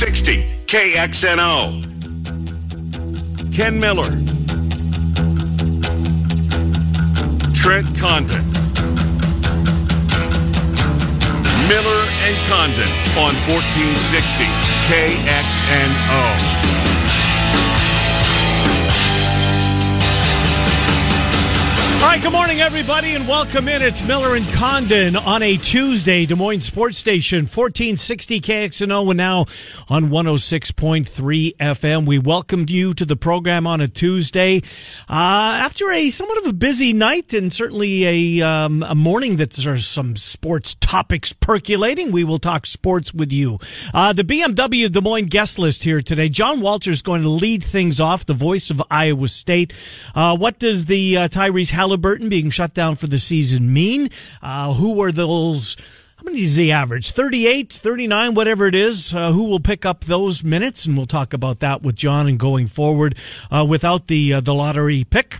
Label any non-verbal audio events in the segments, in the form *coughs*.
1460 KXNO. Ken Miller. Trent Condon. Miller and Condon on 1460 KXNO. All right, good morning, everybody, and welcome in. It's Miller and Condon on a Tuesday, Des Moines Sports Station, 1460 KXNO, and now on 106.3 FM. We welcomed you to the program on a Tuesday uh, after a somewhat of a busy night and certainly a, um, a morning that there's some sports topics percolating. We will talk sports with you. Uh, the BMW Des Moines guest list here today. John Walters is going to lead things off, the voice of Iowa State. Uh, what does the uh, Tyrese Halliburton Halliburton being shut down for the season mean? Uh, who were those? How many is the average? 38, 39, whatever it is. Uh, who will pick up those minutes? And we'll talk about that with John and going forward uh, without the uh, the lottery pick.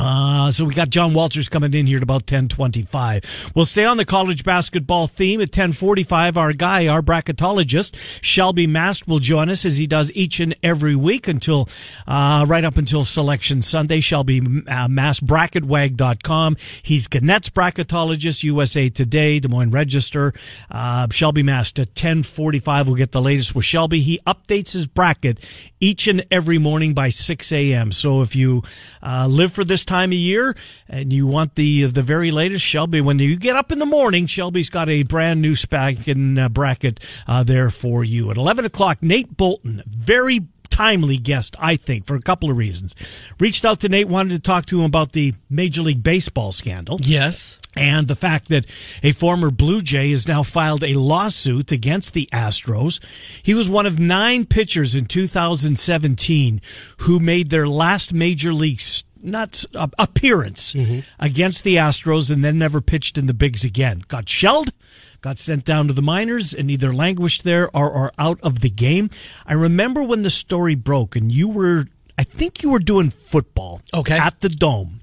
Uh, so we got John Walters coming in here at about 1025. We'll stay on the college basketball theme at 1045. Our guy, our bracketologist, Shelby Mast will join us as he does each and every week until, uh, right up until selection Sunday. Shelby uh, Mast, bracketwag.com. He's Gannett's bracketologist, USA Today, Des Moines Register. Uh, Shelby Mast at 1045. We'll get the latest with Shelby. He updates his bracket each and every morning by 6 a.m. So if you, uh, live for this time of year and you want the the very latest Shelby, when you get up in the morning, Shelby's got a brand new spanking uh, bracket uh, there for you. At 11 o'clock, Nate Bolton, very timely guest, I think, for a couple of reasons. Reached out to Nate, wanted to talk to him about the Major League Baseball scandal. Yes. And the fact that a former Blue Jay has now filed a lawsuit against the Astros. He was one of nine pitchers in 2017 who made their last Major League not uh, appearance mm-hmm. against the Astros and then never pitched in the bigs again. Got shelled got sent down to the minors and either languished there or are out of the game. I remember when the story broke and you were, I think you were doing football okay. at the Dome.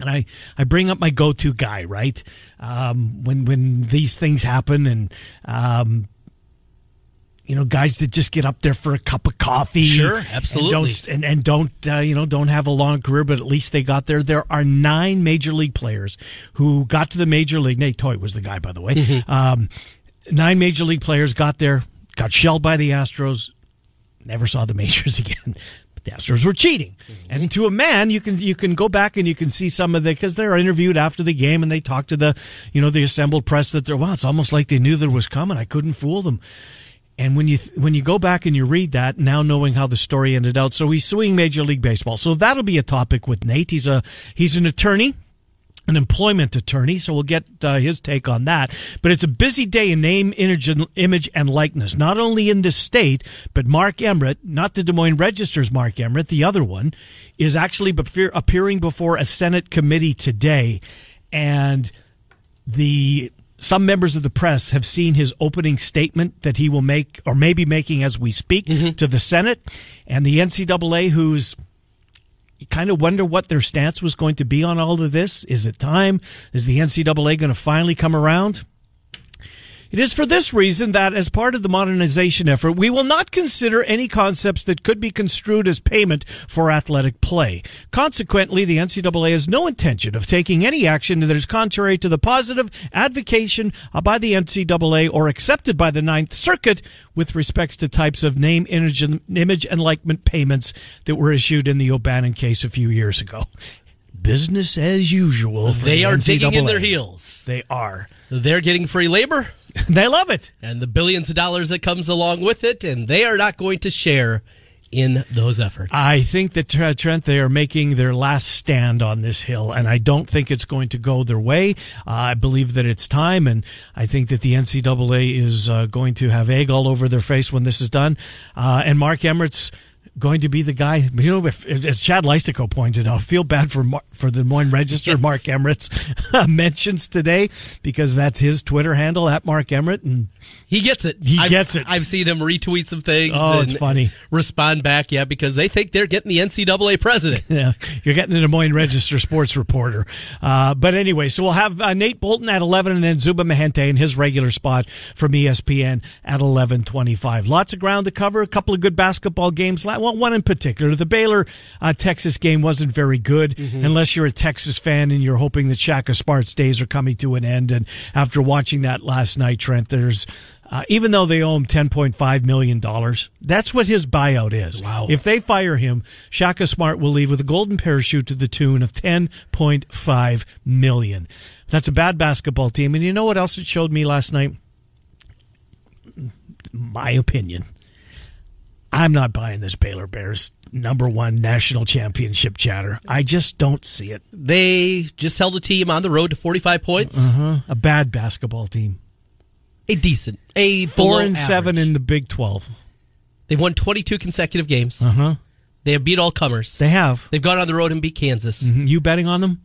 And I, I bring up my go-to guy, right? Um, when, when these things happen and, um, you know, guys that just get up there for a cup of coffee. Sure, absolutely. And don't, and, and don't uh, you know, don't have a long career, but at least they got there. There are nine major league players who got to the major league. Nate Toy was the guy, by the way. Mm-hmm. Um, nine major league players got there, got shelled by the Astros, never saw the *laughs* majors again. But the Astros were cheating. Mm-hmm. And to a man, you can you can go back and you can see some of the because they're interviewed after the game and they talk to the you know the assembled press that they're well, it's almost like they knew there was coming. I couldn't fool them. And when you when you go back and you read that, now knowing how the story ended out, so he's suing Major League Baseball. So that'll be a topic with Nate. He's a he's an attorney an employment attorney, so we'll get uh, his take on that. But it's a busy day in name, image, and, image, and likeness, not only in this state, but Mark Emmert, not the Des Moines Register's Mark Emmert, the other one, is actually appearing before a Senate committee today. And the some members of the press have seen his opening statement that he will make or maybe making as we speak mm-hmm. to the Senate and the NCAA, who's you kind of wonder what their stance was going to be on all of this. Is it time? Is the NCAA going to finally come around? It is for this reason that, as part of the modernization effort, we will not consider any concepts that could be construed as payment for athletic play. Consequently, the NCAA has no intention of taking any action that is contrary to the positive advocation by the NCAA or accepted by the Ninth Circuit with respects to types of name, image, and, image enlightenment payments that were issued in the O'Bannon case a few years ago business as usual. they the are digging in their heels. They are. They're getting free labor. *laughs* they love it. And the billions of dollars that comes along with it, and they are not going to share in those efforts. I think that Trent, they are making their last stand on this hill, and I don't think it's going to go their way. Uh, I believe that it's time, and I think that the NCAA is uh, going to have egg all over their face when this is done. Uh, and Mark Emmert's going to be the guy. You know, if, if, as Chad Leistikow pointed out, feel bad for Mar- for the Des Moines Register. Yes. Mark Emmert *laughs* mentions today because that's his Twitter handle at Mark Emmert, and He gets it. He I've, gets it. I've seen him retweet some things. Oh, it's funny. Respond back, yeah, because they think they're getting the NCAA president. *laughs* yeah, you're getting the Des Moines Register sports reporter. Uh, but anyway, so we'll have uh, Nate Bolton at 11 and then Zuba Mahente in his regular spot from ESPN at 11:25. Lots of ground to cover. A couple of good basketball games. La- Well, one in particular, the Baylor uh, Texas game wasn't very good, unless you're a Texas fan and you're hoping that Shaka Smart's days are coming to an end. And after watching that last night, Trent, there's uh, even though they owe him $10.5 million, that's what his buyout is. Wow. If they fire him, Shaka Smart will leave with a golden parachute to the tune of 10.5 million. That's a bad basketball team. And you know what else it showed me last night? My opinion. I'm not buying this Baylor Bears number one national championship chatter. I just don't see it. They just held a team on the road to 45 points. Uh-huh. A bad basketball team. A decent, a Four and seven in the Big 12. They've won 22 consecutive games. Uh huh. They have beat all comers. They have. They've gone on the road and beat Kansas You betting on them?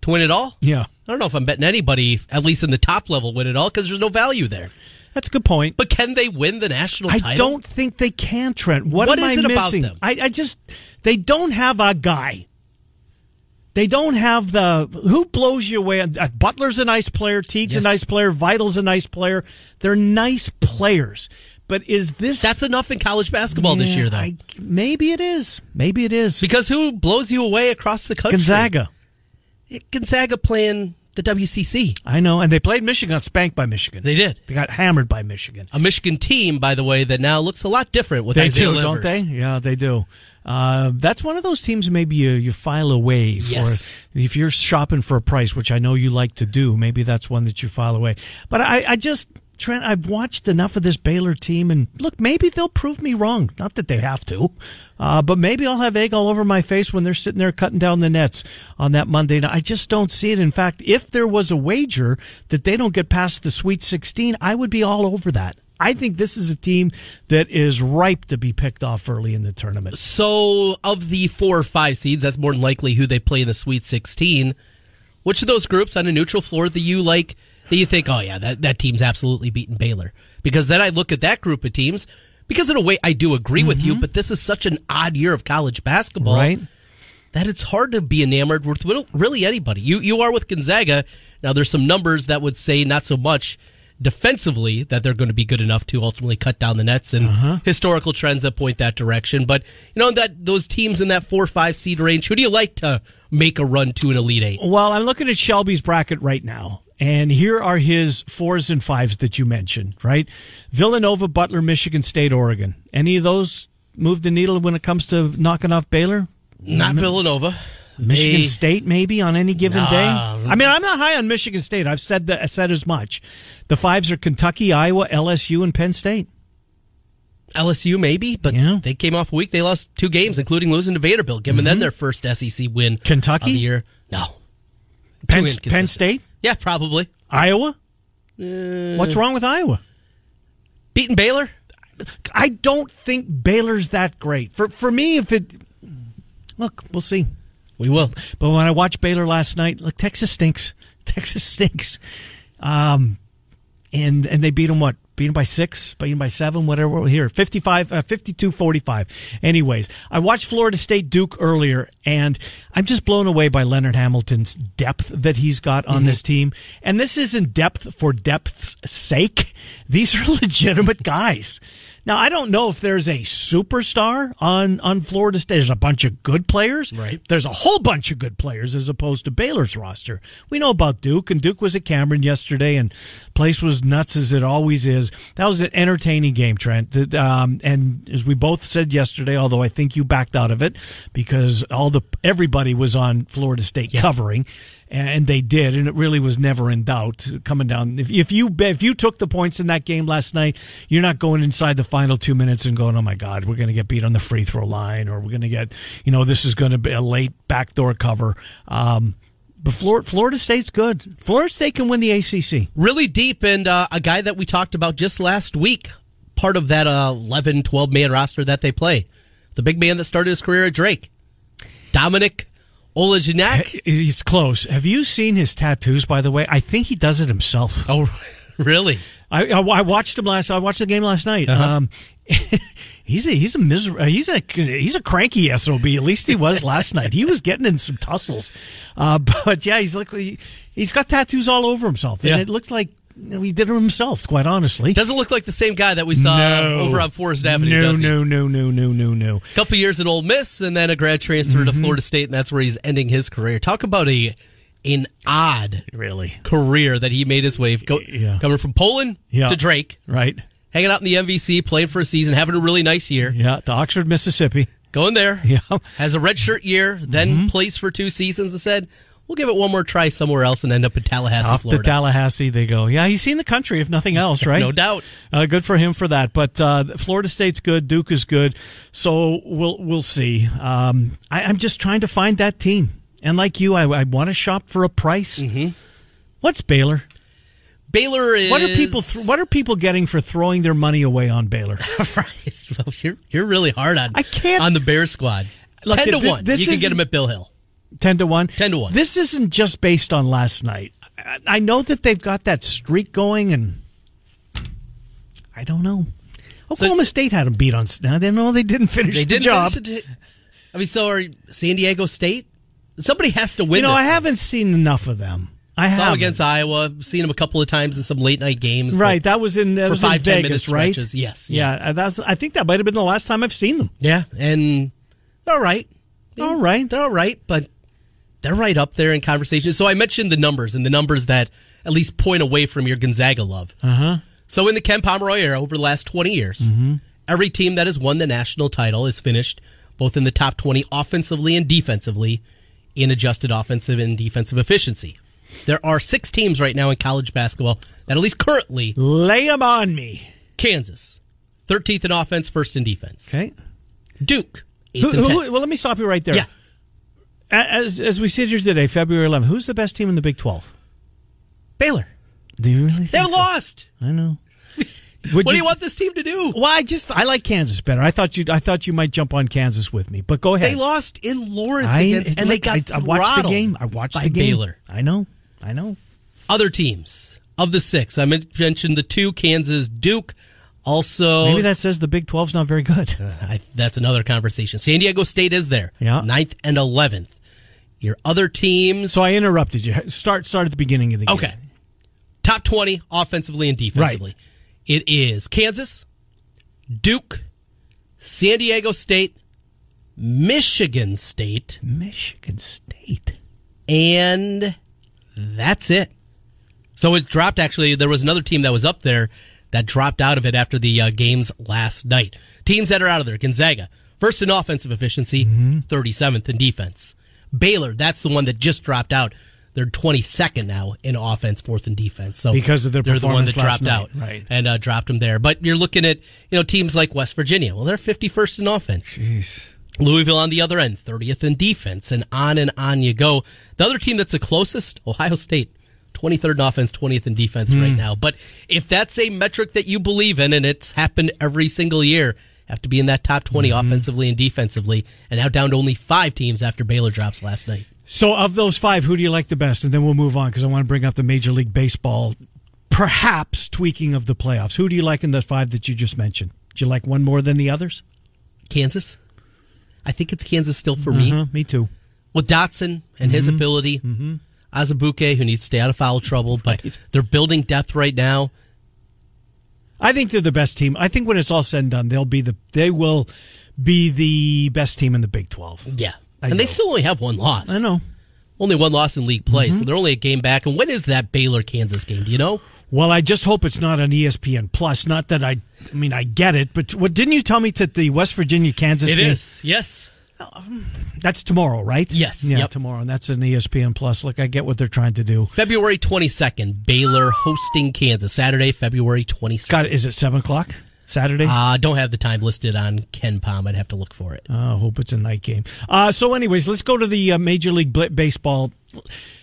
to win it all. Yeah. I don't know if I'm betting anybody, at least in the top level, win it all because there's no value there. That's a good point. But can they win the national I title? don't think they can, Trent. What, What am is I it about missing? them? I, I just they don't have a guy. They don't have the who blows you away. Uh, Butler's a nice player. Teague's Yes. a nice player. Vital's a nice player. They're nice players. But is this That's enough in college basketball this year, though. I, maybe it is. Maybe it is. because who blows you away across the country? Gonzaga. Gonzaga playing the WCC. I know, and they played Michigan. Got spanked by Michigan. They did. They got hammered by Michigan. A Michigan team, by the way, that now looks a lot different with They Isaiah do, Livers. don't they? Yeah, they do. Uh, that's one of those teams maybe you, you file away for Yes. if you're shopping for a price, which I know you like to do. Maybe that's one that you file away. But I, I just Trent, I've watched enough of this Baylor team, and look, maybe they'll prove me wrong. Not that they have to, uh, but maybe I'll have egg all over my face when they're sitting there cutting down the nets on that Monday night. I just don't see it. In fact, if there was a wager that they don't get past the Sweet 16, I would be all over that. I think this is a team that is ripe to be picked off early in the tournament. So, of the four or five seeds, that's more than likely who they play in the Sweet 16. Which of those groups on a neutral floor that you like, that you think, oh yeah, that, that team's absolutely beaten Baylor? Because then I look at that group of teams, because in a way I do agree with you, but this is such an odd year of college basketball. Right? that it's hard to be enamored with really anybody. You you are with Gonzaga. Now there's some numbers that would say not so much defensively that they're going to be good enough to ultimately cut down the nets and Uh-huh. historical trends that point that direction. But you know that those teams in that four or five seed range, who do you like to make a run to an elite eight? Well, I'm looking at Shelby's bracket right now, and here are his fours and fives that you mentioned, right? Villanova, Butler, Michigan State, Oregon. Any of those move the needle when it comes to knocking off Baylor? Not Villanova. Michigan They- State, maybe on any given Nah. day. I mean, I'm not high on Michigan State. I've said that. I said as much. The fives are Kentucky, Iowa, LSU, and Penn State. LSU maybe, but Yeah. they came off a week. They lost two games, including losing to Vanderbilt, giving them their first SEC win. Mm-hmm. Kentucky? of the year. No, Penn, Penn. State, Yeah, probably Iowa. Uh, What's wrong with Iowa? beating Baylor. I don't think Baylor's that great. For for me, if it look, we'll see. We will. But when I watched Baylor last night, look, Texas stinks. *laughs* Texas stinks. Um, and and they beat them what? Beat them by six, beat them by seven, whatever. Here, 55, uh, 52 45. Anyways, I watched Florida State Duke earlier, and I'm just blown away by Leonard Hamilton's depth that he's got on this team. And this isn't depth for depth's sake. These are *laughs* legitimate guys. Now, I don't know if there's a superstar on, on Florida State. There's a bunch of good players. Right. There's a whole bunch of good players as opposed to Baylor's roster. We know about Duke, and Duke was at Cameron yesterday, and place was nuts as it always is. That was an entertaining game, Trent. Um, and as we both said yesterday, although I think you backed out of it because all the everybody was on Florida State covering, and they did, and it really was never in doubt coming down. If, if you if you took the points in that game last night, you're not going inside the final two minutes and going, "Oh my God, we're going to get beat on the free throw line," or "We're going to get, you know, this is going to be a late backdoor cover." Um, but Florida, State's good. Florida State can win the ACC. Really deep, and uh, a guy that we talked about just last week, part of that uh, 11, 12 man roster that they play. the big man that started his career at Drake, Dominik Olejniczak. He's close. Have you seen his tattoos? By the way, I think he does it himself. Oh, *laughs* really? I, I, I watched him last. I watched the game last night. Uh-huh. Um, *laughs* he's a he's a miser- He's a he's a cranky sob. At least he was last *laughs* night. He was getting in some tussles. Uh, but yeah, he's like he, he's got tattoos all over himself, and Yeah. it looks like he did it himself. Quite honestly, Doesn't look like the same guy that we saw no. over on Forest Avenue. No, no, no, no, no, no, no. couple years at Ole Miss and then a grad transfer Mm-hmm. to Florida State, and that's where he's ending his career. Talk about a an odd Really, career that he made his way go, Yeah. coming from Poland Yeah. to Drake, right? hanging out in the MVC, playing for a season, having a really nice year, Yeah, to Oxford, Mississippi. going there, *laughs* Yeah. Mm-hmm. has a redshirt year, then plays for two seasons, and said, "We'll give it one more try somewhere else," and end up in Tallahassee, Off Florida. to Tallahassee they go. Yeah, he's seen the country if nothing else, *laughs* right? No doubt. Uh, good for him for that. But uh, Florida State's good. Duke is good. So we'll we'll see. Um, I, I'm just trying to find that team. And like you, I, I want to shop for a price. Mm-hmm. What's Baylor? Baylor is What are people? Th- what are people getting for throwing their money away on Baylor? *laughs* right. Well, you're you're really hard on I can't- on the Bear squad. Look, Ten to thi- one. you can get him at Bill Hill. Ten to one. 10 to 1. This isn't just based on last night. I, know that they've got that streak going, and I don't know. Oklahoma State had them beat on. Now they know they didn't finish They the did job. Finish. I mean, so are San Diego State? Somebody has to win. You know, I thing. haven't seen enough of them. I Saw him have against Iowa. Seen them a couple of times in some late night games. Right, that was in, that for was in five, 10 minute Vegas, right? stretches, yes, yeah. uh, that's. I think that might have been the last time I've seen them. yeah, and all right, All right, they're all right, but they're right up there in conversation. So I mentioned the numbers and the numbers that at least point away from your Gonzaga love. uh huh. So in the Ken Pomeroy era, over the last 20 years, Mm-hmm. every team that has won the national title is finished both in the top 20 offensively and defensively in adjusted offensive and defensive efficiency. There are six teams right now in college basketball that, at least currently, Lay them on me. Kansas, 13th in offense, first in defense. Okay. Duke, Who, who, well, let me stop you right there. Yeah. As as we sit here today, February 11th, who's the best team in the Big 12? Baylor. Do you really? They're so? lost. I know. *laughs* what do you want this team to do? Well, I just I like Kansas better. I thought you I thought you might jump on Kansas with me, but go ahead. They lost in Lawrence I, against, and they got I, I watched the game. I watched the game. Baylor. I know. I know. Other teams of the six, I mentioned the two, Kansas, Duke. Also, Maybe that says the Big 12's not very good. *laughs* I, that's another conversation. San Diego State is there, Yeah. ninth and eleventh. Your other teams, So I interrupted you. Start start at the beginning of the game. okay, top twenty offensively and defensively. Right. It is Kansas, Duke, San Diego State, Michigan State, Michigan State. and that's it. So it dropped. Actually, there was another team that was up there that dropped out of it after the uh, games last night. Teams that are out of there: Gonzaga, first in offensive efficiency, Mm-hmm. 37th in defense. Baylor, that's the one that just dropped out. They're 22nd now in offense, fourth in defense. So Because of their they're the one that performance last dropped night, out, right. And uh, dropped them there. But you're looking at you know teams like West Virginia. Well, they're 51st in offense. Louisville on the other end, 30th in defense, and on and on you go. The other team that's the closest, *laughs* Ohio State, 23rd in offense, 20th in defense Hmm. right now. But if that's a metric that you believe in, and it's happened every single year, have to be in that top 20 Mm-hmm. offensively and defensively, and now down to only five teams after Baylor drops last night. So of those five, who do you like the best? And then we'll move on because I want to bring up the Major League Baseball, perhaps tweaking of the playoffs. Who do you like in the five that you just mentioned? Do you like one more than the others? Kansas? I think it's Kansas still for me. Uh-huh, me too. With Dotson and his Mm-hmm. ability, Azubuike, who needs to stay out of foul trouble, but they're building depth right now. I think they're the best team. I think when it's all said and done, they'll be the they will be the best team in the Big Twelve. Yeah. I and they still only have one loss. I know. Only one loss in league play, Mm-hmm. so they're only a game back. And when is that Baylor Kansas game? Do you know? Well, I just hope it's not on ESPN Plus. Not that I, I mean, I get it, but what didn't you tell me that the West Virginia Kansas It game? is. Yes. That's tomorrow, right? Yes, Yeah, yep. tomorrow, and that's an ESPN Plus. Look, I get what they're trying to do. February 22nd, Baylor hosting Kansas. Saturday, February 22nd. Scott, is it seven o'clock? Saturday? Uh, don't have the time listed on KenPom. I'd have to look for it. I hope it's a night game. Uh, so, anyways, let's go to the uh, Major League Baseball.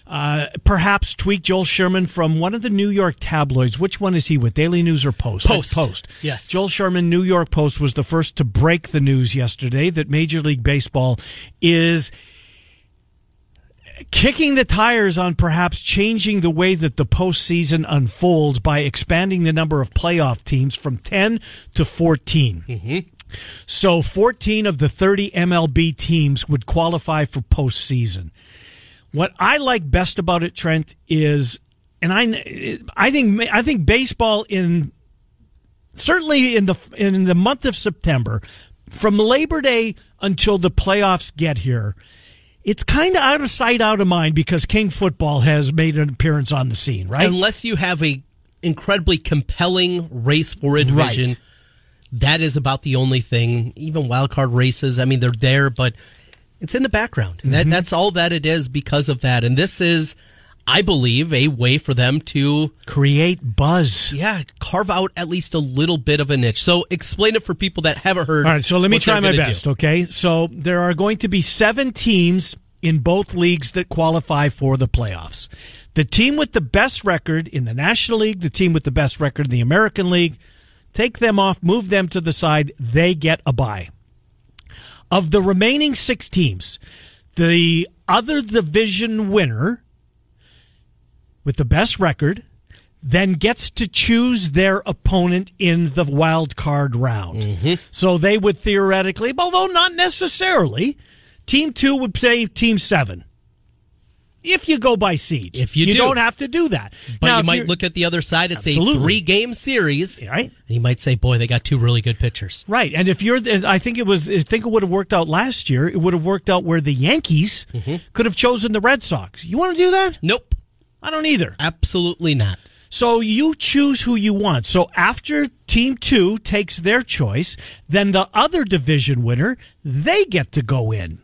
Uh, perhaps tweak Joel Sherman from one of the New York tabloids. Which one is he with? Daily News or Post? Post. Post. Yes. Joel Sherman, New York Post, was the first to break the news yesterday that Major League Baseball is kicking the tires on perhaps changing the way that the postseason unfolds by expanding the number of playoff teams from 10 to 14. So 14 of the 30 MLB teams would qualify for postseason. What I like best about it, Trent, is, and I, I think, I think baseball in certainly in the in the month of September, from Labor Day until the playoffs get here, it's kind of out of sight, out of mind because King football has made an appearance on the scene, right? Unless you have a incredibly compelling race for a division, Right. that is about the only thing. Even wild card races, I mean, they're there, but it's in the background. Mm-hmm. that's all that it is because of that. And this is, I believe, a way for them to Create buzz. yeah carve out at least a little bit of a niche. So explain it for people that haven't heard. All right, so let me try my best, do. okay? So there are going to be seven teams in both leagues that qualify for the playoffs. The team with the best record in the National League, the team with the best record in the American League, take them off, move them to the side, they get a bye. Of the remaining six teams, the other division winner with the best record then gets to choose their opponent in the wild card round. Mm-hmm. So they would theoretically, although not necessarily, team two would play team seven. If you go by seed, If you you do. not have to do that. But Now, you might look at the other side. It's Absolutely. a three game series, right. And you might say, "Boy, they got two really good pitchers." Right, and if you're, I think it was, I think it would have worked out last year. It would have worked out where the Yankees Mm-hmm. could have chosen the Red Sox. You want to do that? Nope, I don't either. absolutely not. So you choose who you want. So after team two takes their choice, then the other division winner, they get to go in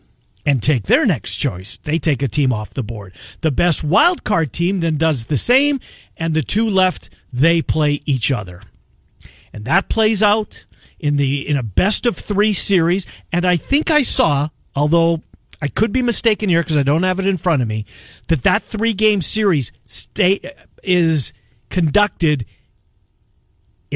and take their next choice. They take a team off the board. The best wild card team then does the same, and the two left, they play each other. And that plays out in the in a best of three series. And I think I saw, although I could be mistaken here because I don't have it in front of me, that that three game series stay is conducted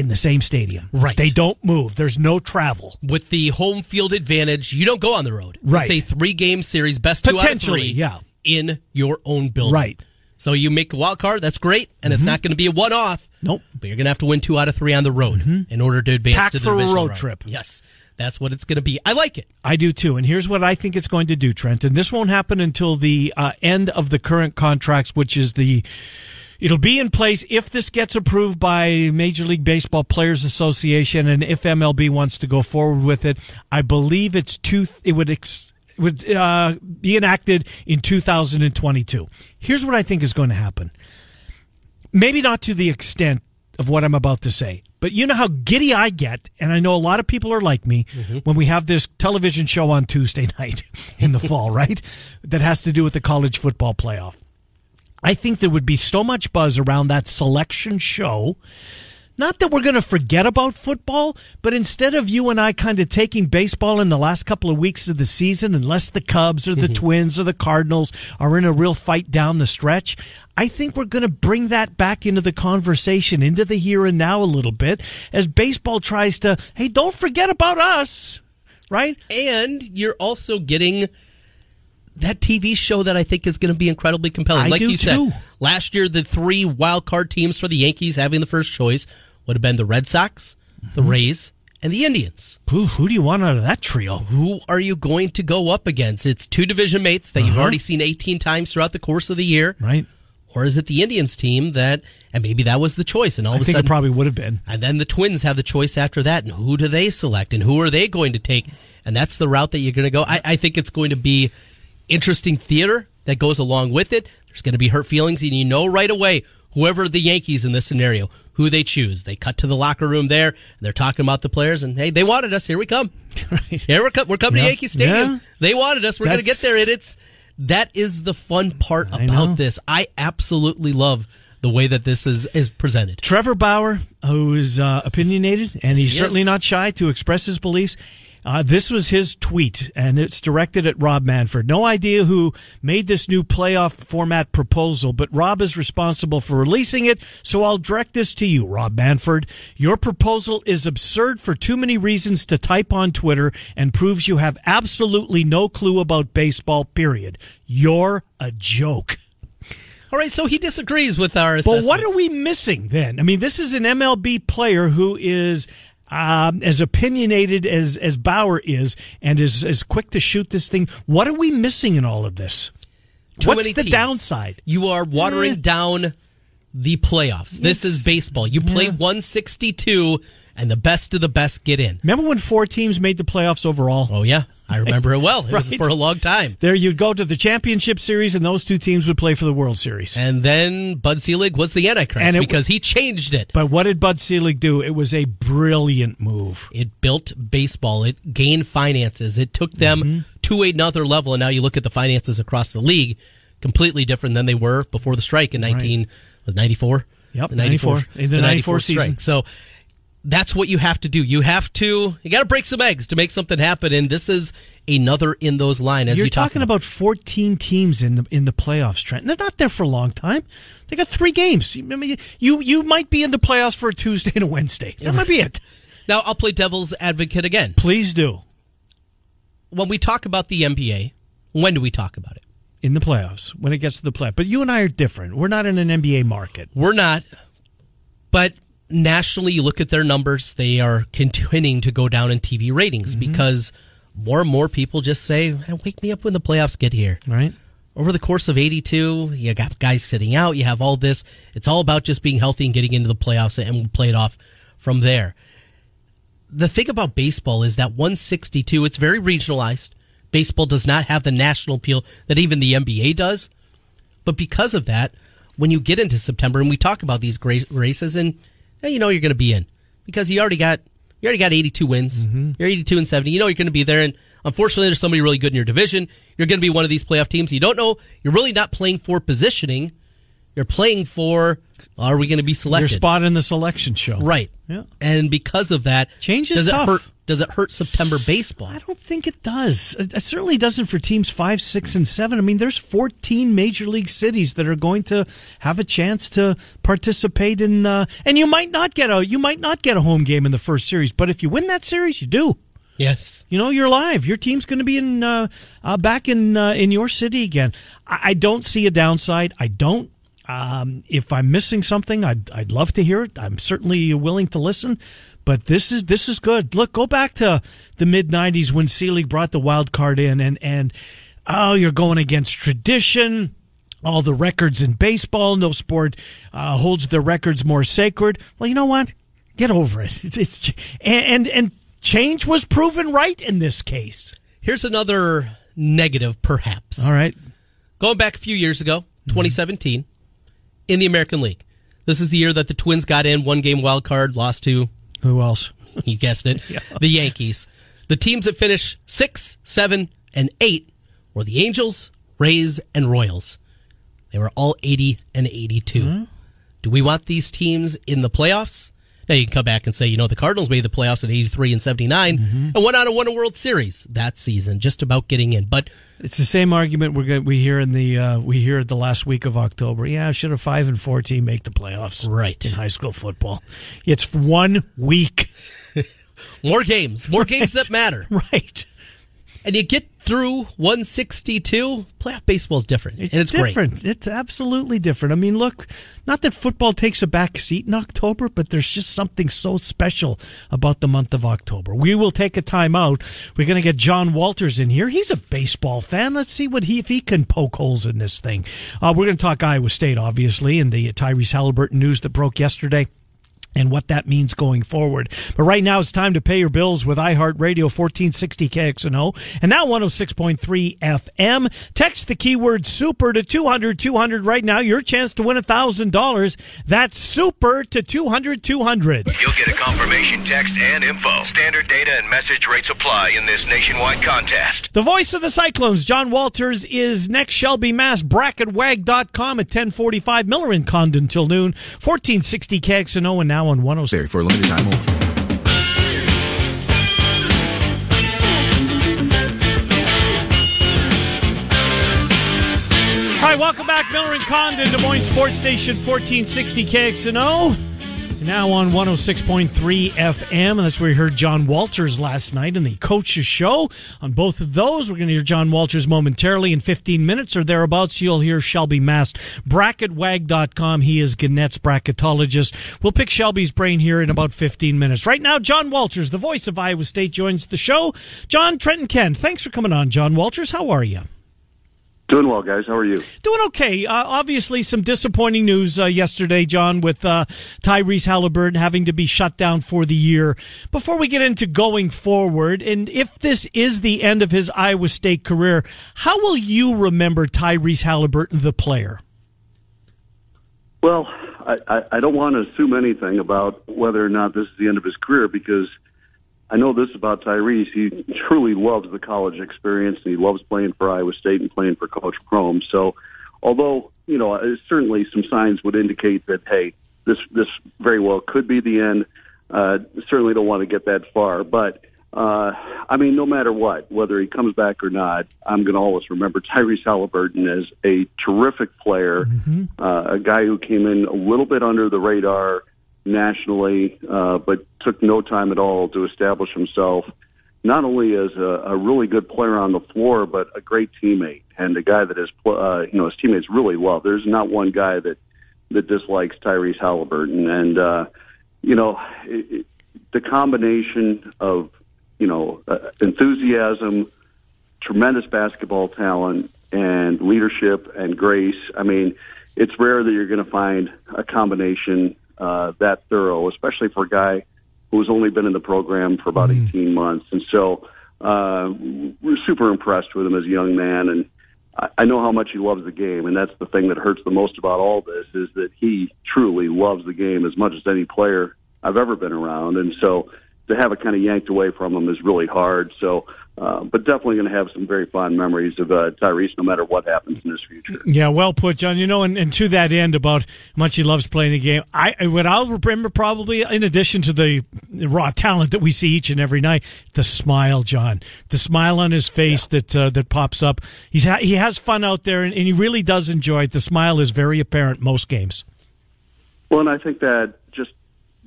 in the same stadium. Right. They don't move. There's no travel. With the home field advantage, you don't go on the road. Right. It's a three game series, best two out of three. yeah. In your own building. Right. Mm-hmm. So you make a wild card. That's great, and it's not going to be a one off. Nope. But you're going to have to win two out of three on the road in order to advance Packed to the for a road trip. Yes, that's what it's going to be. I like it. I do too. And here's what I think it's going to do, Trent. And this won't happen until the uh, end of the current contracts, which is the. It'll be in place if this gets approved by Major League Baseball Players Association and if MLB wants to go forward with it. I believe it's two. It would. Ex, would uh, be enacted in 2022. Here's what I think is going to happen. Maybe not to the extent of what I'm about to say, but you know how giddy I get, and I know a lot of people are like me when we have this television show on Tuesday *laughs* night in the fall, right? That has to do with the college football playoff. I think there would be so much buzz around that selection show. Not that we're going to forget about football, but instead of you and I kind of taking baseball in the last couple of weeks of the season, unless the Cubs or the mm-hmm. Twins or the Cardinals are in a real fight down the stretch, I think we're going to bring that back into the conversation, into the here and now a little bit, as baseball tries to, hey, don't forget about us, right? And you're also getting that TV show that I think is going to be incredibly compelling. I like you said, last year the three wild card teams for the Yankees having the first choice would have been the Red Sox, the Mm-hmm. Rays, and the Indians. Who, who do you want out of that trio? Who are you going to go up against? It's two division mates that you've Uh-huh. already seen 18 times throughout the course of the year. Right? Or is it the Indians team that, and maybe that was the choice, and all I of a think sudden it probably would have been. and then the Twins have the choice after that, and who do they select, and who are they going to take? And that's the route that you're going to go. I, I think it's going to be interesting theater that goes along with it. There's going to be hurt feelings, and you know right away whoever the Yankees in this scenario, who they choose. They cut to the locker room there, and they're talking about the players, and hey, they wanted us. Here we come. *laughs* Right. Here we're, co- we're coming Yeah. to Yankee Stadium. Yeah. They wanted us. We're going to get there, and it's that is the fun part I about know. this. I absolutely love the way that this is is presented. Trevor Bauer, who is uh, opinionated, and he's he certainly not shy to express his beliefs. Uh, this was his tweet, and it's directed at Rob Manfred. No idea who made this new playoff format proposal, but Rob is responsible for releasing it, so I'll direct this to you, Rob Manfred. Your proposal is absurd for too many reasons to type on Twitter and proves you have absolutely no clue about baseball, period. You're a joke. All right, so he disagrees with our But what are we missing then? I mean, this is an MLB player who is um, as opinionated as as Bauer is, and is as quick to shoot this thing. What are we missing in all of this? Too What's the teams. downside? You are watering Eh. down the playoffs. This is baseball. You play Yeah. 162, and the best of the best get in. Remember when four teams made the playoffs overall? Oh yeah, I remember it well. It was *laughs* for a long time. There you'd go to the championship series, and those two teams would play for the World Series. And then Bud Selig was the Antichrist it- because he changed it. But what did Bud Selig do? It was a brilliant move. It built baseball. It gained finances. It took them Mm-hmm. to another level. And now you look at the finances across the league, completely different than they were before the strike in 19 was 94. Yep, the 94. In the 94 season. strike. So that's what you have to do. You have to you got to break some eggs to make something happen. And this is another in those line. As You're you talking about 14 teams in the in the playoffs, Trent. They're not there for a long time. They got three games. I mean, you you might be in the playoffs for a Tuesday and a Wednesday. That might be it. *laughs* Now I'll play devil's advocate again. Please do When we talk about the NBA, when do we talk about it? in the playoffs when it gets to the play. But you and I are different. We're not in an NBA market. We're not. But nationally, you look at their numbers, they are continuing to go down in TV ratings Mm-hmm. because more and more people just say, "Hey, wake me up when the playoffs get here. Right? Over the course of 82, you got guys sitting out, you have all this. It's all about just being healthy and getting into the playoffs, and we'll play it off from there. The thing about baseball is that 162, it's very regionalized. Baseball does not have the national appeal that even the NBA does. But because of that, when you get into September and we talk about these races, and you know you're going to be in because you already got you already got 82 wins. Mm-hmm. You're 82 and 70. You know you're going to be there. And unfortunately, there's somebody really good in your division. You're going to be one of these playoff teams. You don't know. You're really not playing for positioning. You're playing for are we going to be selected? Your spot in the selection show. Right. Yeah. And because of that, Change is tough. hurt? Does it hurt September baseball? I don't think it does. It certainly doesn't for teams five, six, and seven. I mean, there's 14 major league cities that are going to have a chance to participate in, uh, and you might not get a you might not get a home game in the first series, but if you win that series, you do. Yes. You know, you're live. Your team's going to be in uh, uh, back in uh, in your city again. I, I don't see a downside. I don't. Um, if I'm missing something, I'd I'd love to hear it. I'm certainly willing to listen. But this is this is good. Look, go back to the mid '90s when Selig brought the wild card in, and and oh, you're going against tradition. All the records in baseball, no sport uh, holds the records more sacred. Well, you know what? Get over it. It's, *laughs* it's and, and and change was proven right in this case. Here's another negative, perhaps. All right. Going back a few years ago, 2017, in the American League. This is the year that the Twins got in, one game wild card, lost to, Who else? *laughs* you guessed it, the Yankees. The teams that finished six, seven, and eight were the Angels, Rays, and Royals. They were all 80 and 82. Mm-hmm. Do we want these teams in the playoffs? Now you can come back and say, you know, the Cardinals made the playoffs at 83 and 79 and went on and won a World Series that season, just about getting in. But It's the same argument we're going we hear in the uh, we hear the last week of October. Yeah, should a five and four team make the playoffs? Right. in high school football, it's one week. *laughs* more games, more games that matter. *laughs* Right. And you get through 162, playoff baseball is different. It's, and it's great. different. It's absolutely different. I mean, look, not that football takes a back seat in October, but there's just something so special about the month of October. We will take a time out. We're going to get John Walters in here. He's a baseball fan. Let's see what he if he can poke holes in this thing. Uh, we're going to talk Iowa State, obviously, and the Tyrese Halliburton news that broke yesterday. And what that means going forward. But right now it's time to pay your bills with iHeartRadio 1460 KXNO and now 106.3 FM. Text the keyword super to 200 200 right now. Your chance to win $1,000. That's super to 200 200. You'll get a confirmation text and info. Standard data and message rates apply in this nationwide contest. The voice of the Cyclones, John Walters, is next. Shelby Mast, bracketwag.com at 1045 Miller and Condon till noon, 1460 KXNO and now on 106. for a limited time only. All right, welcome back, Miller and Condon, Des Moines Sports Station 1460 KXNO. Now on 106.3 FM, and that's where we heard John Walters last night in the coach's show. On both of those, we're going to hear John Walters momentarily in 15 minutes or thereabouts. You'll hear Shelby Mast. Bracketwag.com. He is Gannett's bracketologist. We'll pick Shelby's brain here in about 15 minutes. Right now, John Walters, the voice of Iowa State, joins the show. John, Trenton Ken, thanks for coming on, John Walters. How are you? Doing well, guys. How are you? Doing okay. Uh, obviously, some disappointing news uh, yesterday, John, with uh, Tyrese Halliburton having to be shut down for the year. Before we get into going forward, and if this is the end of his Iowa State career, how will you remember Tyrese Halliburton, the player? Well, I, I, I don't want to assume anything about whether or not this is the end of his career because – I know this about Tyrese. He truly loves the college experience, and he loves playing for Iowa State and playing for Coach Prohm. So, although you know, uh, certainly some signs would indicate that hey, this this very well could be the end. Uh, certainly don't want to get that far, but uh, I mean, no matter what, whether he comes back or not, I'm going to always remember Tyrese Halliburton as a terrific player, mm-hmm. uh, a guy who came in a little bit under the radar nationally, uh, but took no time at all to establish himself, not only as a, a really good player on the floor, but a great teammate and a guy that his, uh, you know, his teammates really love. There's not one guy that that dislikes Tyrese Halliburton, and uh, you know, it, it, the combination of you know uh, enthusiasm, tremendous basketball talent, and leadership and grace. I mean, it's rare that you're going to find a combination uh, that thorough, especially for a guy who's only been in the program for about mm. 18 months. And so uh, we're super impressed with him as a young man. And I, I know how much he loves the game. And that's the thing that hurts the most about all this is that he truly loves the game as much as any player I've ever been around. And so to have it kind of yanked away from him is really hard. So uh, but definitely going to have some very fond memories of uh, Tyrese, no matter what happens in his future. Yeah, well put, John. You know, and, and to that end, about how much he loves playing the game. I what I'll remember probably, in addition to the raw talent that we see each and every night, the smile, John, the smile on his face yeah. that uh, that pops up. He's ha- he has fun out there, and, and he really does enjoy it. The smile is very apparent most games. Well, and I think that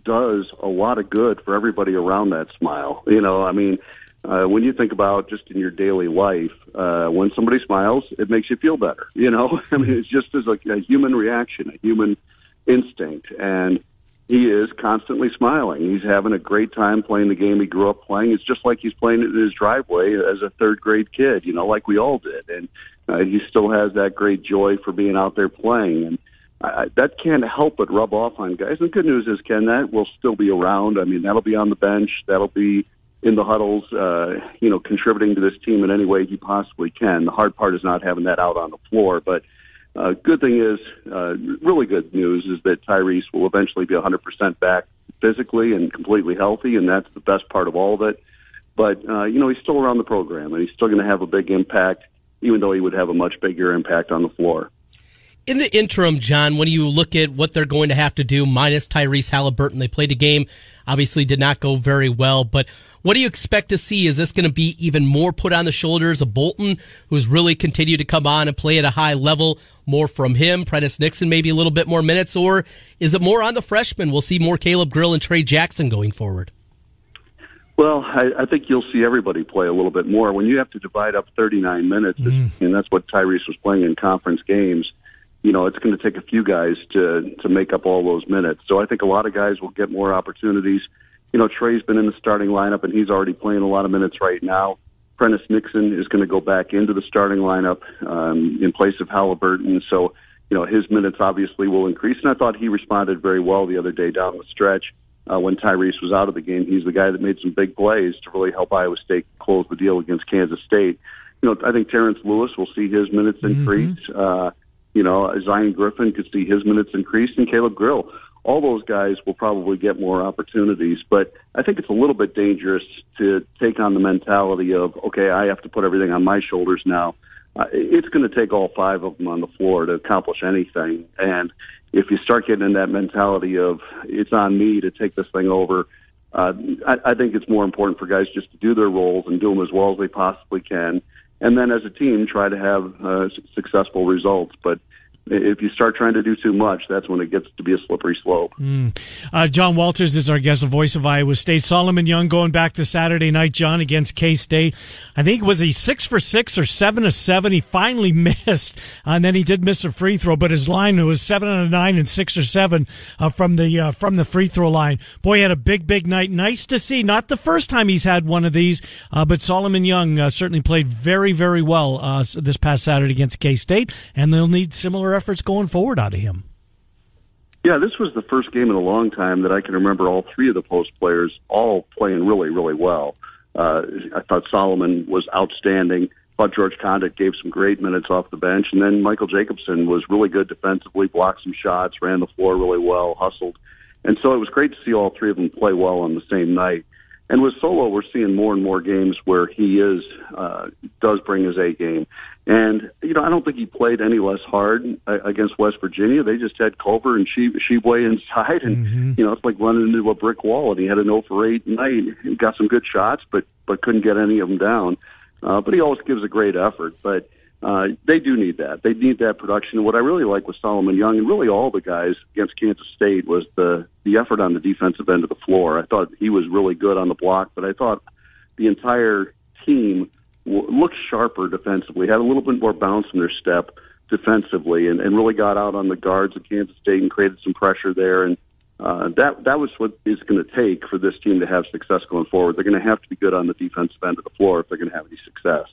does a lot of good for everybody around that smile. You know, I mean uh, when you think about just in your daily life, uh, when somebody smiles, it makes you feel better. You know, *laughs* I mean, it's just as a, a human reaction, a human instinct, and he is constantly smiling. He's having a great time playing the game he grew up playing. It's just like he's playing it in his driveway as a third grade kid, you know, like we all did, and uh, he still has that great joy for being out there playing and. I, that can't help but rub off on guys. And the good news is, Ken, that will still be around. I mean, that'll be on the bench. That'll be in the huddles, uh, you know, contributing to this team in any way he possibly can. The hard part is not having that out on the floor. But uh, good thing is, uh, really good news is that Tyrese will eventually be 100% back physically and completely healthy, and that's the best part of all of it. But uh, you know, he's still around the program, and he's still going to have a big impact, even though he would have a much bigger impact on the floor. In the interim, John, when you look at what they're going to have to do, minus Tyrese Halliburton, they played a game, obviously did not go very well, but what do you expect to see? Is this going to be even more put on the shoulders of Bolton, who's really continued to come on and play at a high level? More from him, Prentiss Nixon, maybe a little bit more minutes, or is it more on the freshmen? We'll see more Caleb Grill and Tre Jackson going forward. Well, I, I think you'll see everybody play a little bit more when you have to divide up 39 minutes, mm. and that's what Tyrese was playing in conference games you know, it's going to take a few guys to to make up all those minutes. So I think a lot of guys will get more opportunities. You know, Tre's been in the starting lineup and he's already playing a lot of minutes right now. Prentiss Nixon is going to go back into the starting lineup um, in place of Halliburton. So, you know, his minutes obviously will increase. And I thought he responded very well the other day down the stretch uh, when Tyrese was out of the game. He's the guy that made some big plays to really help Iowa State close the deal against Kansas State. You know, I think Terrence Lewis will see his minutes increase. Uh, you know, Zion Griffin could see his minutes increase, and Caleb Grill. All those guys will probably get more opportunities, but I think it's a little bit dangerous to take on the mentality of, okay, I have to put everything on my shoulders now. Uh, it's going to take all five of them on the floor to accomplish anything. And if you start getting in that mentality of it's on me to take this thing over, uh, I, I think it's more important for guys just to do their roles and do them as well as they possibly can, and then as a team try to have uh, successful results. But if you start trying to do too much, that's when it gets to be a slippery slope. Mm. Uh, John Walters is our guest, the voice of Iowa State. Solomon Young going back to Saturday night, John, against K State. I think was he six for six or seven to seven. He finally *laughs* missed, and then he did miss a free throw, but his line was seven out of nine and six or seven uh, from the uh, from the free throw line. Boy, he had a big, big night. Nice to see. Not the first time he's had one of these, uh, but Solomon Young uh, certainly played very, very well uh, this past Saturday against K State, and they'll need similar efforts going forward out of him. Yeah, this was the first game in a long time that I can remember all three of the post players all playing really, really well. Uh, I thought Solomon was outstanding. Thought George Conditt gave some great minutes off the bench, and then Michael Jacobson was really good defensively, blocked some shots, ran the floor really well, hustled, and so it was great to see all three of them play well on the same night. And with Solo, we're seeing more and more games where he is uh, does bring his A game. And you know, I don't think he played any less hard uh, against West Virginia. They just had Culver and she Tshiebwe inside, and mm-hmm. you know, it's like running into a brick wall. And he had an 0 for 8 night. He got some good shots, but but couldn't get any of them down. Uh, but he always gives a great effort. But uh, they do need that. They need that production. What I really like with Solomon Young and really all the guys against Kansas State was the the effort on the defensive end of the floor. I thought he was really good on the block, but I thought the entire team looked sharper defensively, had a little bit more bounce in their step defensively, and, and really got out on the guards of Kansas State and created some pressure there. And uh, that that was what is going to take for this team to have success going forward. They're going to have to be good on the defensive end of the floor if they're going to have any success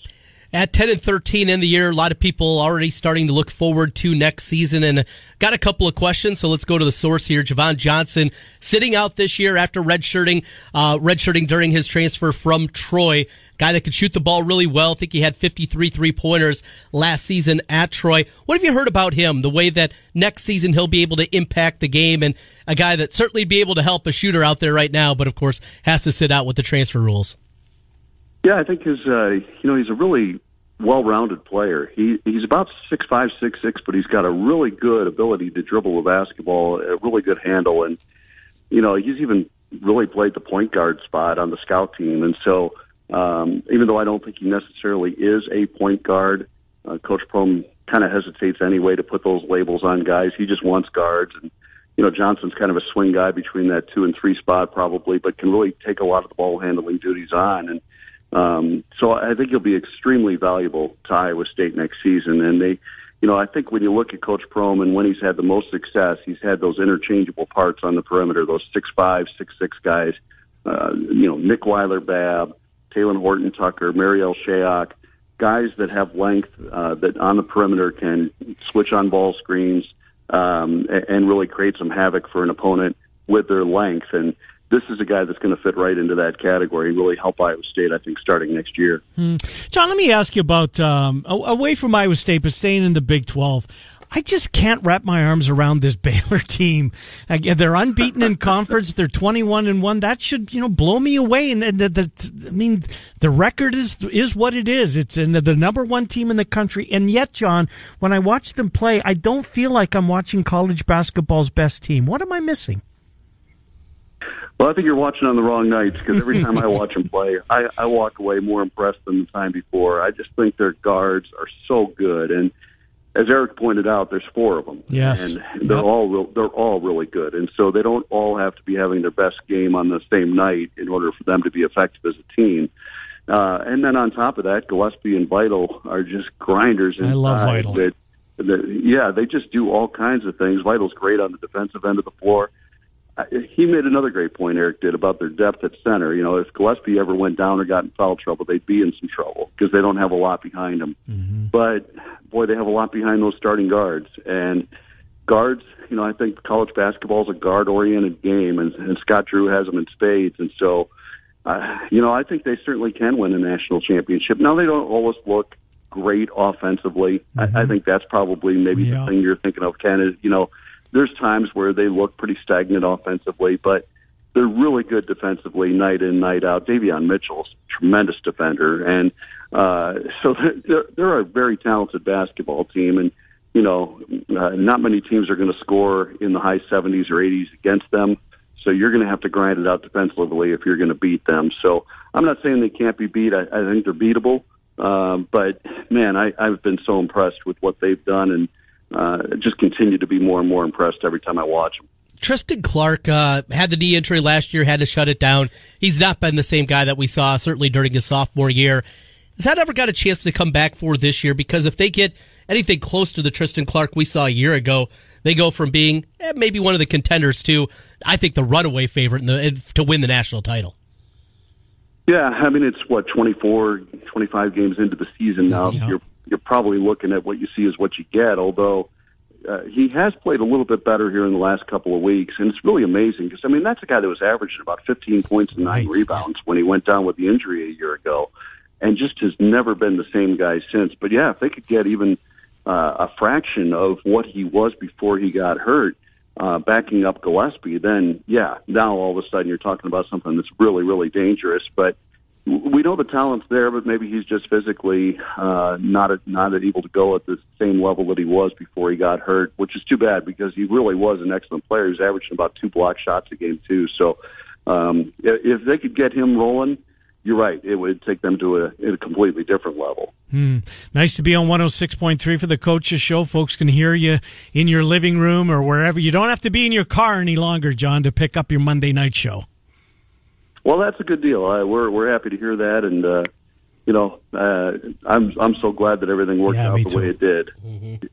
at 10 and 13 in the year. A lot of people already starting to look forward to next season and got a couple of questions. So let's go to the source here. Javan Johnson sitting out this year after redshirting, uh, redshirting during his transfer from Troy. Guy that could shoot the ball really well. I think he had 53 three pointers last season at Troy. What have you heard about him? The way that next season he'll be able to impact the game and a guy that certainly be able to help a shooter out there right now, but of course has to sit out with the transfer rules. Yeah, I think his uh, you know he's a really well-rounded player. He he's about six five, six six, but he's got a really good ability to dribble the basketball, a really good handle, and you know he's even really played the point guard spot on the scout team. And so, um, even though I don't think he necessarily is a point guard, uh, Coach Prohm kind of hesitates anyway to put those labels on guys. He just wants guards and. You know, Johnson's kind of a swing guy between that two and three spot, probably, but can really take a lot of the ball handling duties on. And um, so I think he'll be extremely valuable to Iowa State next season. And they, you know, I think when you look at Coach Prohm and when he's had the most success, he's had those interchangeable parts on the perimeter, those six five, six six guys. Uh, you know, Nick Weiler, Babb, Talen Horton Tucker, Marial Shayok, guys that have length uh, that on the perimeter can switch on ball screens um, and really create some havoc for an opponent with their length. And this is a guy that's going to fit right into that category and really help Iowa State, I think, starting next year. Hmm. John, let me ask you about um, away from Iowa State, but staying in the Big 12. I just can't wrap my arms around this *laughs* Baylor team. They're unbeaten in conference. They're twenty-one and one. That should you know blow me away. And the, the, I mean, the record is is what it is. It's in the, the number one team in the country. And yet, John, when I watch them play, I don't feel like I'm watching college basketball's best team. What am I missing? Well, I think you're watching on the wrong nights because every time I *laughs* watch them play, I, I walk away more impressed than the time before. I just think their guards are so good, and as Eric pointed out, there's four of them. Yes, and they're yep. all real, they're all really good, and so they don't all have to be having their best game on the same night in order for them to be effective as a team. Uh, and then on top of that, Gillespie and Vital are just grinders. I love Vital. That, that, yeah, they just do all kinds of things. Vital's great on the defensive end of the floor he made another great point. Eric did about their depth at center. You know, if Gillespie ever went down or got in foul trouble, they'd be in some trouble because they don't have a lot behind them. But boy, they have a lot behind those starting guards and guards. You know, I think college basketball is a guard-oriented game, and, and Scott Drew has them in spades, and so. Uh, you know, I think they certainly can win a national championship. Now they don't always look great offensively. I, I think that's probably maybe Yeah. the thing you're thinking of, Ken. Is you know, there's times where they look pretty stagnant offensively, but they're really good defensively night in, night out. Davion Mitchell's tremendous defender, and uh, so they're, they're a very talented basketball team. And you know, uh, not many teams are going to score in the high 70s or 80s against them. So you're going to have to grind it out defensively if you're going to beat them. So I'm not saying they can't be beat. I, I think they're beatable. Um, but man, I, I've been so impressed with what they've done, and uh, just continue to be more and more impressed every time I watch them. Tristan Clark uh, had the knee injury last year, had to shut it down. He's not been the same guy that we saw certainly during his sophomore year. Has that ever got a chance to come back for this year? Because if they get anything close to the Tristan Clark we saw a year ago, they go from being eh, maybe one of the contenders to, I think, the runaway favorite in the, to win the national title. Yeah, I mean it's what 24, 25 games into the season now. Yeah. You're you're probably looking at what you see is what you get. Although uh, he has played a little bit better here in the last couple of weeks, and it's really amazing because I mean that's a guy that was averaging about 15 points and nine Right. rebounds when he went down with the injury a year ago, and just has never been the same guy since. But yeah, if they could get even uh, a fraction of what he was before he got hurt, uh, backing up Gillespie, then yeah, now all of a sudden you're talking about something that's really, really dangerous. But we know the talent's there, but maybe he's just physically uh, not not able to go at the same level that he was before he got hurt, which is too bad because he really was an excellent player. He was averaging about two block shots a game too. So um, if they could get him rolling, you're right. It would take them to a, a completely different level. Nice to be on 106.3 for the coaches show. Folks can hear you in your living room or wherever. You don't have to be in your car any longer, John, to pick up your Monday night show. Well, that's a good deal. Uh, we're we're happy to hear that, and uh, you know, uh, I'm I'm so glad that everything worked Yeah, out the way it did.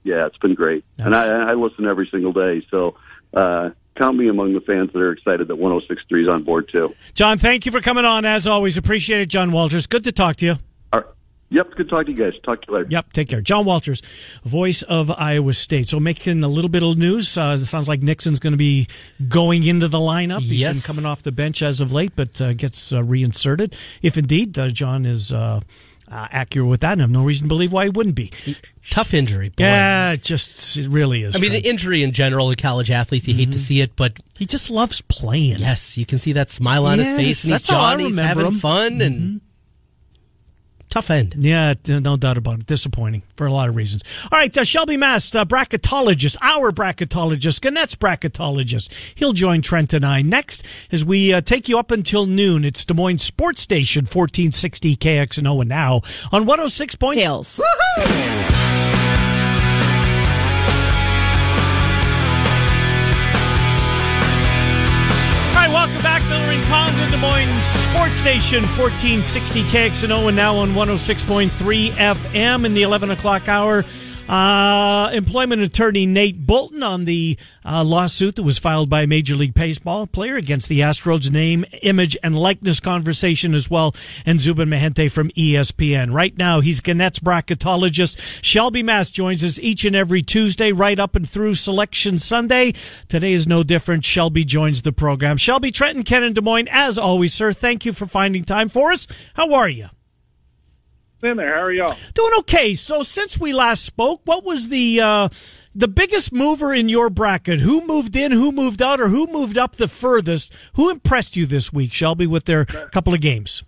Yeah, it's been great, and I, I listen every single day. So uh, count me among the fans that are excited that 106.3 is on board too. John, thank you for coming on. As always, appreciate it, John Walters. Good to talk to you. All right. Yep, good talking to you guys. Talk to you later. Yep, take care. John Walters, voice of Iowa State. So making a little bit of news. Uh, it sounds like Nixon's going to be going into the lineup. He's Yes. been coming off the bench as of late, but uh, gets uh, reinserted. If indeed uh, John is uh, uh, accurate with that, and I have no reason to believe why he wouldn't be. Tough injury. Boy. Yeah, it just it really is. I mean, Trent. injury in general in college athletes, you hate to see it, but he just loves playing. yes, you can see that smile on his face, and he's that's John, he's having him. fun, and tough end. Yeah, no doubt about it. Disappointing for a lot of reasons. All right, uh, Shelby Mast, uh, bracketologist, our bracketologist, Gannett's bracketologist. He'll join Trent and I next as we uh, take you up until noon. It's Des Moines Sports Station, 1460 KXNO, and now on 106. Point- Tails. All Des Moines Sports Station, 1460 KXNO, and now on 106.3 FM in the 11 o'clock hour. Uh, employment attorney Nate Bolton on the uh, lawsuit that was filed by Major League Baseball player against the Astros name, image, and likeness conversation as well, and Zubin Mehenti from ESPN. Right now, he's Gannett's bracketologist. Shelby Mast joins us each and every Tuesday, right up and through Selection Sunday. Today is no different. Shelby joins the program. Shelby Trenton, Ken, and Des Moines, as always, sir, thank you for finding time for us. How are you? In there. How are y'all? Doing okay. So since we last spoke, what was the uh, the biggest mover in your bracket? Who moved in? Who moved out? Or who moved up the furthest? Who impressed you this week, Shelby, with their couple of games?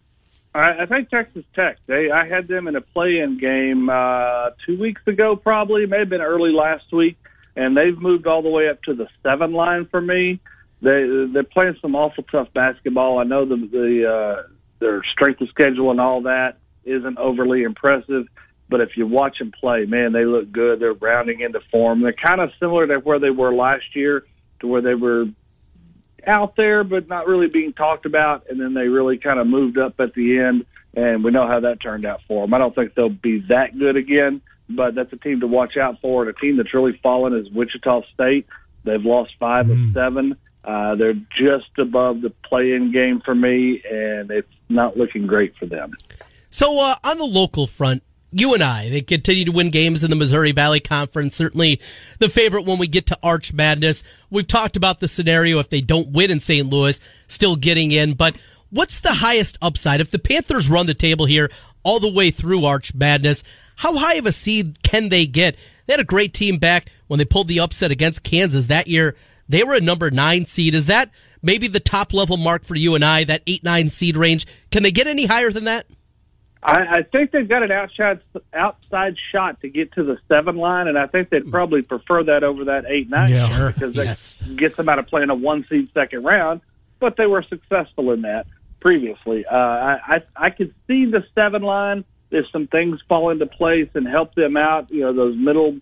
I, I think Texas Tech. They I had them in a play-in game uh, two weeks ago, probably. May have been early last week, and they've moved all the way up to the seven line for me. They they're playing some awful tough basketball. I know the the uh, their strength of schedule and all that isn't overly impressive, but if you watch them play, man, they look good. They're rounding into form. They're kind of similar to where they were last year, to where they were out there but not really being talked about, and then they really kind of moved up at the end, and we know how that turned out for them. I don't think they'll be that good again, but that's a team to watch out for. And a team that's really fallen is Wichita State. They've lost five of seven, Uh, they're just above the play-in game for me, and it's not looking great for them. So uh, on the local front, you and I, they continue to win games in the Missouri Valley Conference. Certainly the favorite when we get to Arch Madness. We've talked about the scenario if they don't win in St. Louis, still getting in. But what's the highest upside? If the Panthers run the table here all the way through Arch Madness, how high of a seed can they get? They had a great team back when they pulled the upset against Kansas that year. They were a number nine seed. Is that maybe the top level mark for you and I, that eight, nine seed range? Can they get any higher than that? I, I think they've got an outside outside shot to get to the seven line, and I think they'd probably prefer that over that eight nine Yeah. shot because that Yes. gets them out of playing a one seed second round. But they were successful in that previously. Uh, I, I I could see the seven line if some things fall into place and help them out. You know, those middle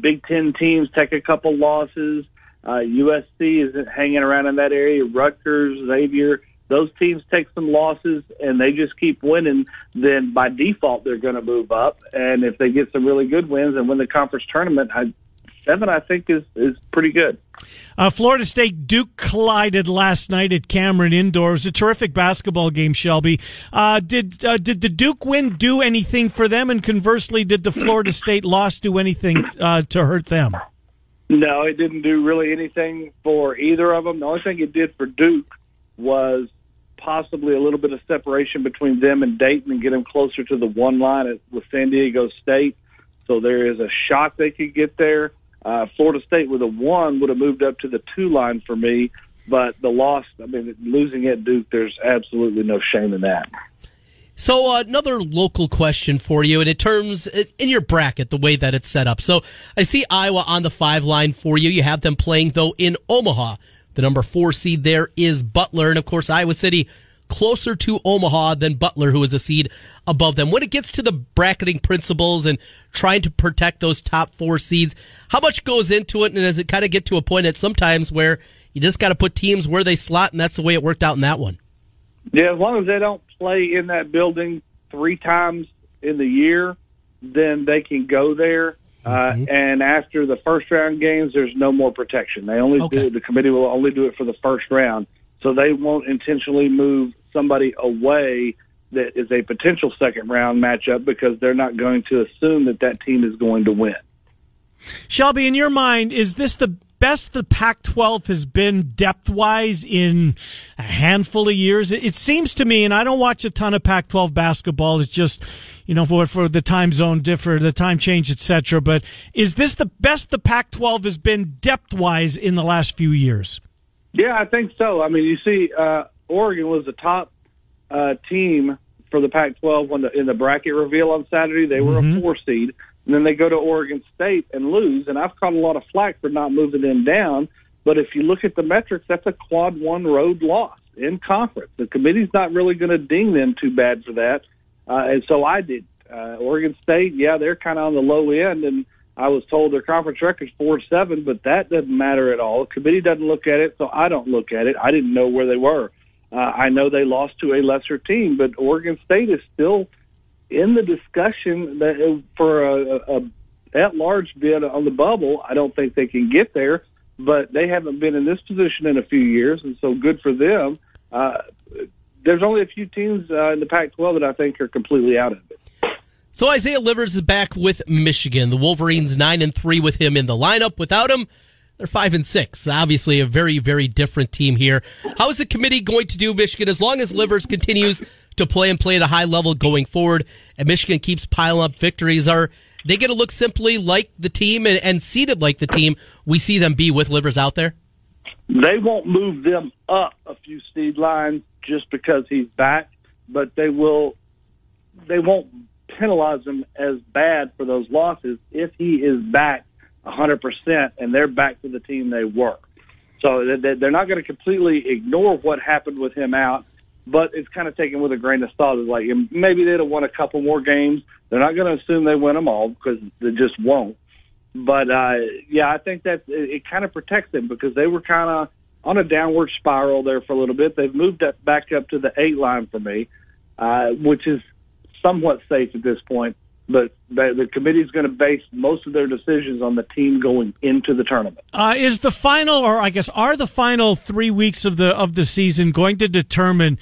Big Ten teams take a couple losses. Uh, USC is hanging around in that area. Rutgers, Xavier, those teams take some losses and they just keep winning. Then by default they're going to move up. And if they get some really good wins and win the conference tournament, I, seven I think is is pretty good. Uh, Florida State Duke collided last night at Cameron Indoor. It was a terrific basketball game. Shelby, uh, did uh, did the Duke win do anything for them? And conversely, did the Florida *coughs* State loss do anything uh, to hurt them? No, it didn't do really anything for either of them. The only thing it did for Duke was possibly a little bit of separation between them and Dayton and get them closer to the one line at, with San Diego State. So there is a shot they could get there. Uh, Florida State with a one would have moved up to the two line for me, but the loss, I mean, losing at Duke, there's absolutely no shame in that. So uh, another local question for you, and in terms in your bracket, the way that it's set up. So I see Iowa on the five line for you. You have them playing though in Omaha. The number four seed there is Butler, and of course Iowa City closer to Omaha than Butler, who is a seed above them. When it gets to the bracketing principles and trying to protect those top four seeds, how much goes into it? And does it kind of get to a point at sometimes where you just got to put teams where they slot, and that's the way it worked out in that one? Yeah, as long as they don't play in that building three times in the year, then they can go there. Uh, and after the first round games, there's no more protection. They only Okay. do. The committee will only do it for the first round, so they won't intentionally move somebody away that is a potential second round matchup because they're not going to assume that that team is going to win. Shelby, in your mind, is this the best the Pac 12 has been depth wise in a handful of years? It, seems to me, and I don't watch a ton of Pac 12 basketball, it's just, you know, for, for the time zone differ, the time change, etc. But is this the best the Pac 12 has been depth wise in the last few years? Yeah, I think so. I mean, you see, uh, Oregon was the top uh, team for the Pac-12 when the, in the bracket reveal on Saturday. They were a four seed, and then they go to Oregon State and lose. And I've caught a lot of flack for not moving them down. But if you look at the metrics, that's a quad one road loss in conference. The committee's not really going to ding them too bad for that. Uh, and so I did. Uh, Oregon State, yeah, they're kind of on the low end, and I was told their conference record's four seven, but that doesn't matter at all. The committee doesn't look at it, so I don't look at it. I didn't know where they were. Uh, I know they lost to a lesser team, but Oregon State is still in the discussion that uh, for a, a, at large bid on the bubble. I don't think they can get there, but they haven't been in this position in a few years, and so good for them. Uh, there's only a few teams uh, in the Pac-12 that I think are completely out of it. So Isaiah Livers is back with Michigan. The Wolverines nine and three with him in the lineup. Without him, they're five and six. Obviously, a very very different team here. How is the committee going to do Michigan as long as Livers continues to play and play at a high level going forward, and Michigan keeps piling up victories? Are they going to look simply like the team and, and seated like the team we see them be with Livers out there? they won't move them up a few seed lines just because he's back, but they will. They won't penalize him as bad for those losses if he is back 100% and they're back to the team they were. So they- they're not going to completely ignore what happened with him out, but it's kind of taken with a grain of salt. It's like maybe they'd have won a couple more games. They're not going to assume they win them all because they just won't. But uh, yeah, I think that it, it kind of protects them because they were kind of on a downward spiral there for a little bit. They've moved up, back up to the eight line for me, uh, which is somewhat safe at this point. But the, the committee's going to base most of their decisions on the team going into the tournament. Uh, is the final, or I guess, are the final three weeks of the of the season going to determine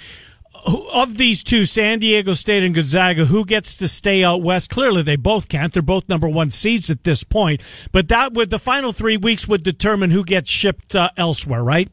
who, of these two, San Diego State and Gonzaga, who gets to stay out west? Clearly, they both can't. They're both number one seeds at this point. But that would the final three weeks would determine who gets shipped uh, elsewhere, right?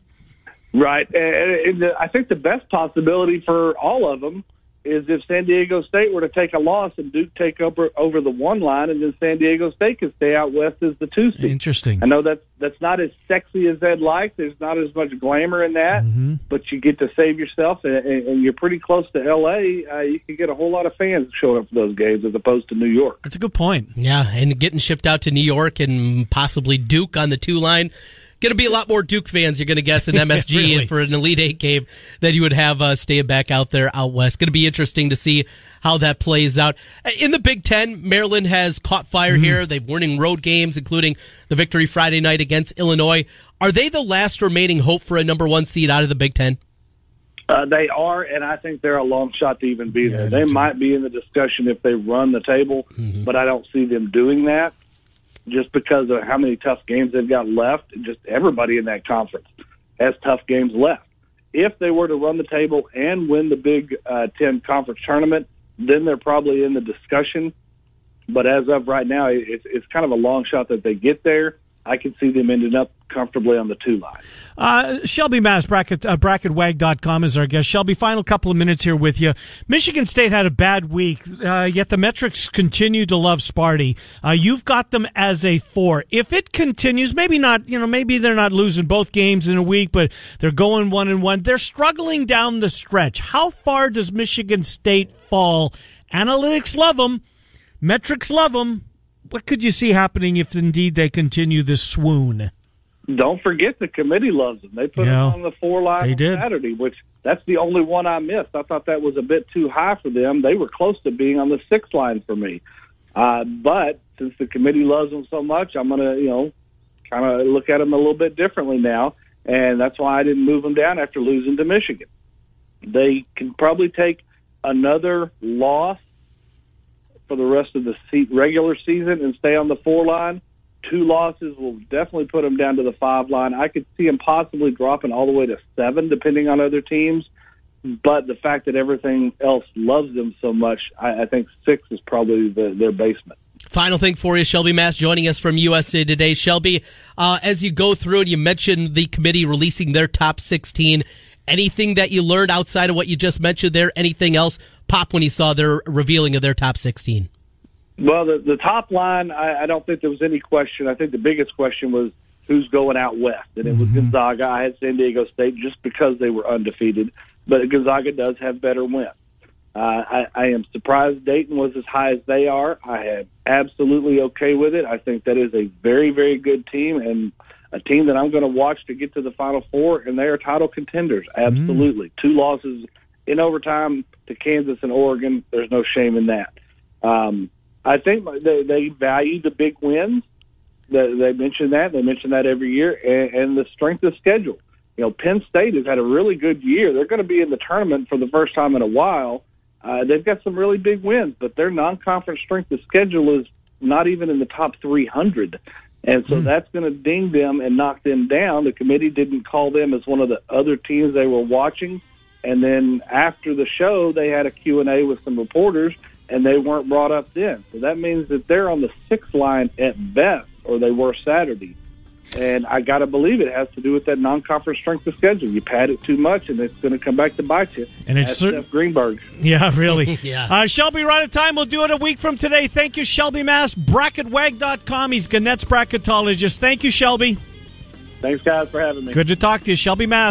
Right, and, and the, I think the best possibility for all of them is if San Diego State were to take a loss and Duke take over over the one line, and then San Diego State could stay out west as the two seed. Interesting. I know that's that's not as sexy as they'd like. There's not as much glamour in that, Mm-hmm. but you get to save yourself, and, and and you're pretty close to L.A. Uh, you can get a whole lot of fans showing up for those games as opposed to New York. That's a good point. Yeah, and getting shipped out to New York and possibly Duke on the two line. Going to be a lot more Duke fans, you're going to guess, in *laughs* MSG Really? for an Elite Eight game than you would have uh, staying back out there out west. Going to be interesting to see how that plays out. In the Big Ten, Maryland has caught fire here. They've winning road games, including the victory Friday night against Illinois. Are they the last remaining hope for a number one seed out of the Big Ten? Uh, they are, and I think they're a long shot to even be there. They might be in the discussion if they run the table, but I don't see them doing that just because of how many tough games they've got left. Just everybody in that conference has tough games left. If they were to run the table and win the Big uh, Ten conference tournament, then they're probably in the discussion. But as of right now, it's, it's kind of a long shot that they get there. I can see them ending up comfortably on the two line. Uh, Shelby Mast, bracket, uh, bracketwag.com is our guest. Shelby, final couple of minutes here with you. Michigan State had a bad week, uh, yet the metrics continue to love Sparty. Uh, you've got them as a four. If it continues, maybe not, you know, maybe they're not losing both games in a week, but they're going one and one. They're struggling down the stretch. How far does Michigan State fall? Analytics love them. Metrics love them. What could you see happening if indeed they continue this swoon? don't forget the committee loves them. They put Yeah. them on the four line They on did. Saturday, which that's the only one I missed. I thought that was a bit too high for them. They were close to being on the six line for me. Uh, but since the committee loves them so much, I'm going to, you know, kind of look at them a little bit differently now. And that's why I didn't move them down after losing to Michigan. They can probably take another loss for the rest of the regular season and stay on the four line. Two losses will definitely put them down to the five line. I could see them possibly dropping all the way to seven, depending on other teams. But the fact that everything else loves them so much, I, I think six is probably the, their basement. Final thing for you, Shelby Mast joining us from USA Today. Shelby, uh, as you go through and you mentioned the committee releasing their top 16, anything that you learned outside of what you just mentioned there? Anything else pop when he saw their revealing of their top 16? Well, the, the top line, I, I don't think there was any question. I think the biggest question was who's going out west, and it was Gonzaga. I had San Diego State just because they were undefeated, but Gonzaga does have better wins. Uh, I, I am surprised Dayton was as high as they are. I am absolutely okay with it. I think that is a very, very good team and a team that I'm going to watch to get to the Final Four, and they are title contenders. Absolutely. Two losses in overtime to Kansas and Oregon. There's no shame in that. Um, I think they, they value the big wins. They, they mention that. They mention that every year, and, and the strength of schedule. You know, Penn State has had a really good year. They're going to be in the tournament for the first time in a while. Uh, they've got some really big wins, but their non-conference strength of schedule is not even in the top 300. And so that's going to ding them and knock them down. The committee didn't call them as one of the other teams they were watching. And then after the show, they had a Q&A with some reporters, and they weren't brought up then. So that means that they're on the sixth line at best, or they were Saturday. And I got to believe it has to do with that non-conference strength of schedule. You pad it too much, and it's going to come back to bite you. And it's That's cer- Seth Greenberg. Yeah, really. *laughs* Yeah. Uh, Shelby, right at time. We'll do it a week from today. Thank you, Shelby Mast. Bracketwag.com. He's Gannett's bracketologist. Thank you, Shelby. Thanks, guys, for having me. Good to talk to you, Shelby Mast.